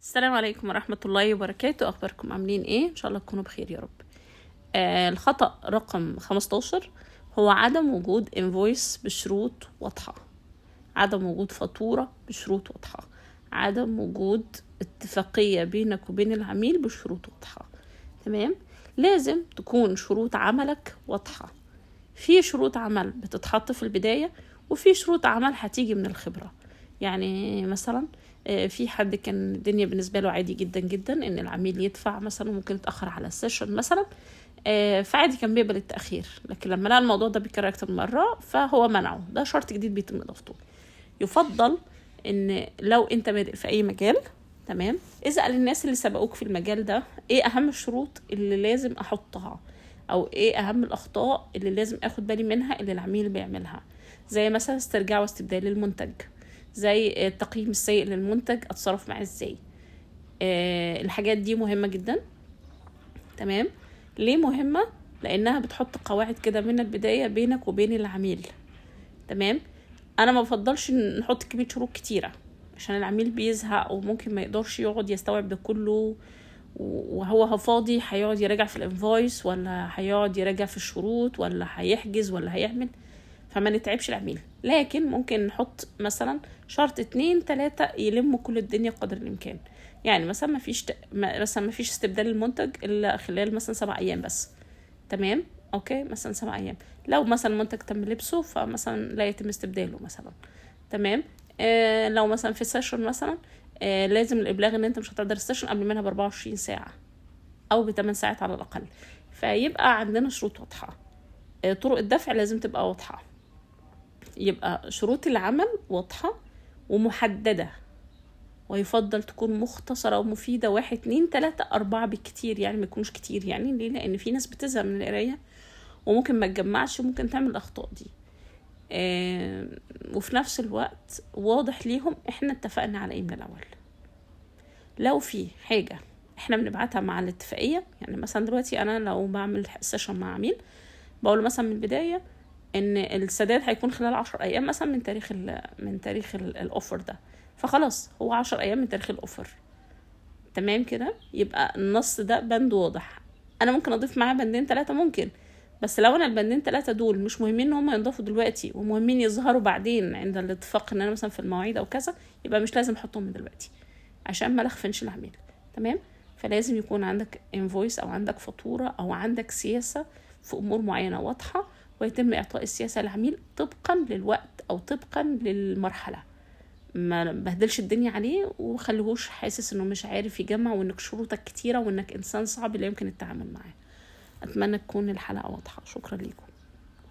السلام عليكم ورحمة الله وبركاته. أخباركم عاملين إيه؟ إن شاء الله تكونوا بخير يا رب. آه الخطأ رقم 15 هو عدم وجود انفويس بشروط واضحة. عدم وجود فاتورة بشروط واضحة. عدم وجود اتفاقية بينك وبين العميل بشروط واضحة. تمام؟ لازم تكون شروط عملك واضحة. في شروط عمل بتتحط في البداية وفي شروط عمل هتيجي من الخبرة. يعني مثلا في حد كان الدنيا بالنسبة له عادي جدا جدا إن العميل يدفع مثلا ممكن يتأخر على السيشن مثلا آه، فعادي كان بيقبل التأخير. لكن لما لقى الموضوع ده بيكرر أكتر من مرة فهو منعه. ده شرط جديد بيتم إضافته. يفضل إن لو أنت بادئ في أي مجال تمام؟ اسأل الناس اللي سبقوك في المجال ده إيه أهم الشروط اللي لازم أحطها؟ أو إيه أهم الأخطاء اللي لازم آخد بالي منها اللي العميل بيعملها؟ زي مثلا استرجاع واستبدال المنتج. زي التقييم السيء للمنتج أتصرف معاه إزاي. آه الحاجات دي مهمة جدا. تمام؟ ليه مهمة؟ لأنها بتحط قواعد كده من البداية بينك وبين العميل. تمام؟ أنا ما بفضلش نحط كمية شروط كتيرة عشان العميل بيزهق وممكن ما يقدرش يقعد يستوعب ده كله وهو فاضي هيقعد يراجع في الإنفويس ولا هيقعد يراجع في الشروط ولا هيحجز ولا هيعمل. فما نتعبش العميل. لكن ممكن نحط مثلا شرط اتنين تلاتة يلموا كل الدنيا قدر الإمكان. يعني مثلا ما فيش ت... مثلا ما فيش استبدال المنتج إلا خلال مثلا سبع أيام بس. تمام؟ okay؟ مثلا سبع أيام. لو مثلا المنتج تم لبسه فمثلا لا يتم استبداله مثلا. تمام؟ آه لو مثلا في session مثلا آه لازم الإبلاغ إن أنت مش هتقدر ال session قبل منها ب 24 ساعة أو ب 8 ساعات على الأقل. فيبقى عندنا شروط واضحة. آه طرق الدفع لازم تبقى واضحة. يبقى شروط العمل واضحة ومحددة ويفضل تكون مختصرة ومفيدة واحد اتنين تلاتة أربعة بالكتير يعني ما يكونوش كتير. يعني ليه؟ لأن في ناس بتزهق من القراية وممكن ما تجمعش وممكن تعمل الأخطاء دي. آه وفي نفس الوقت واضح ليهم إحنا اتفقنا على إيه من الأول. لو في حاجة إحنا بنبعتها مع الاتفاقية يعني مثلا دلوقتي أنا لو بعمل سيشن مع عميل بقول مثلا من البداية إن السداد هيكون خلال عشر أيام مثلا من تاريخ ال من تاريخ الأوفر ده. فخلاص هو عشر أيام من تاريخ الأوفر. تمام كده؟ يبقى النص ده بند واضح. أنا ممكن أضيف معاه بندين ثلاثة ممكن. بس لو أنا البندين ثلاثة دول مش مهمين إن هم ينضافوا دلوقتي ومهمين يظهروا بعدين عند الاتفاق إن أنا مثلا في المواعيد أو كذا يبقى مش لازم أحطهم من دلوقتي. عشان ما لخفنش العميل. تمام؟ فلازم يكون عندك انفويس أو عندك فاتورة أو عندك سياسة في أمور معينة واضحة. ويتم إعطاء السياسة للعميل طبقا للوقت أو طبقا للمرحلة. ما بهدلش الدنيا عليه وخليهوش حاسس إنه مش عارف يجمع وإنك شروطك كتيرة وإنك إنسان صعب لا يمكن التعامل معاه. أتمنى تكون الحلقة واضحة. شكرا لكم